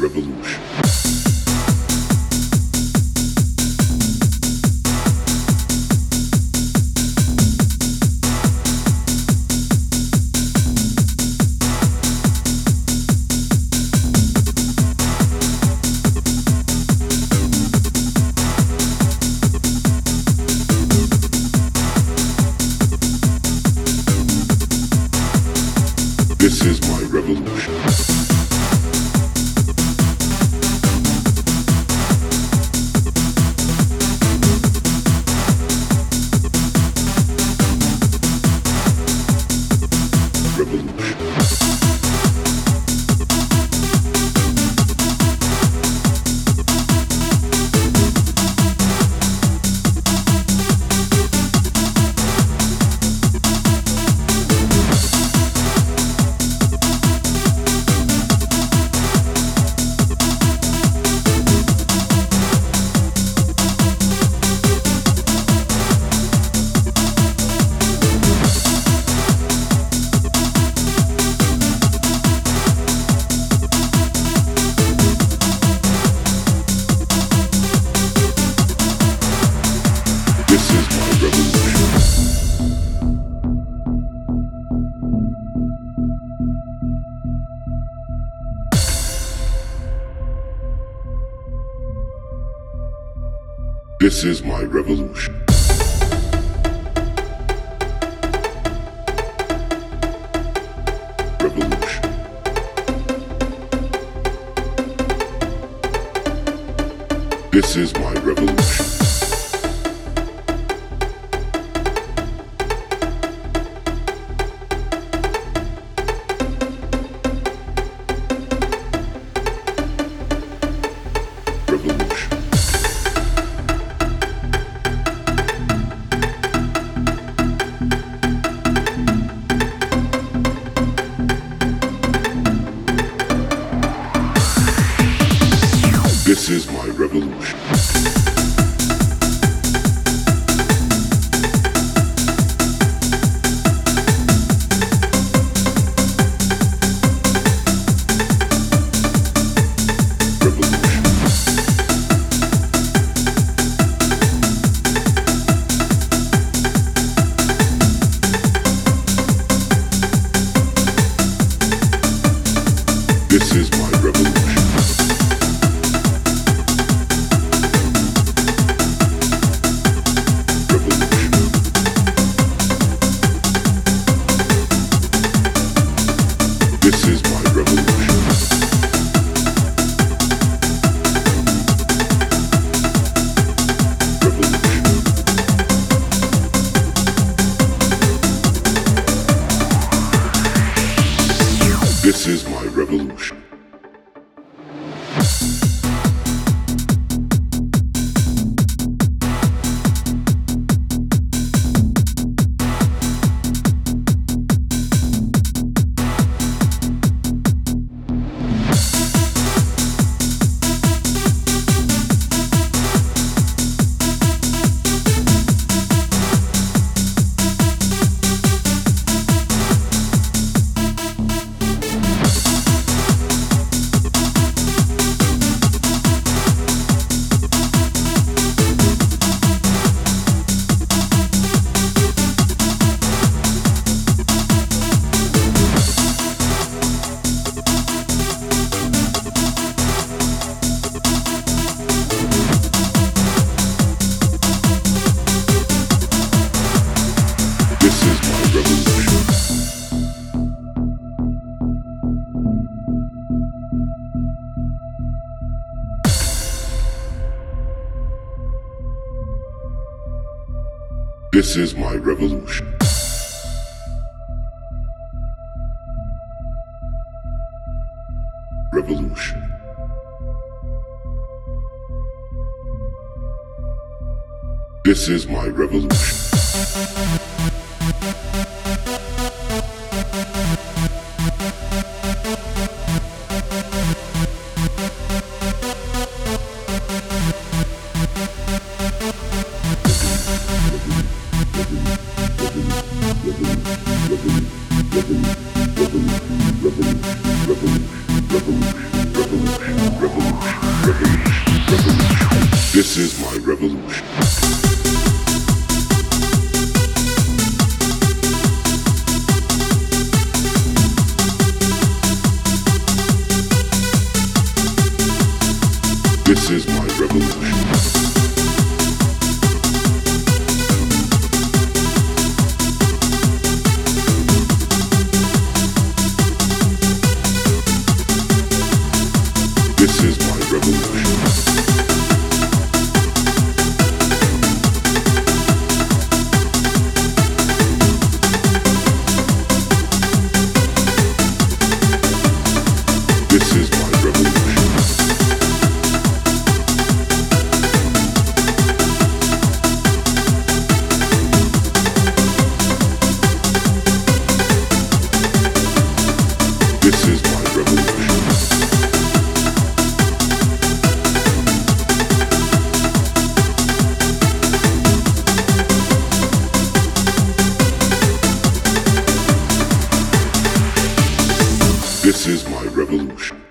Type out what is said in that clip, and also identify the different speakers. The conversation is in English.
Speaker 1: revolution. This is my revolution. This is my revolution. Revolution. This is my revolution. This is my revolution. This is my revolution. This is my revolution. Revolution. This is my revolution. Is my revolution. This is my This is my revolution.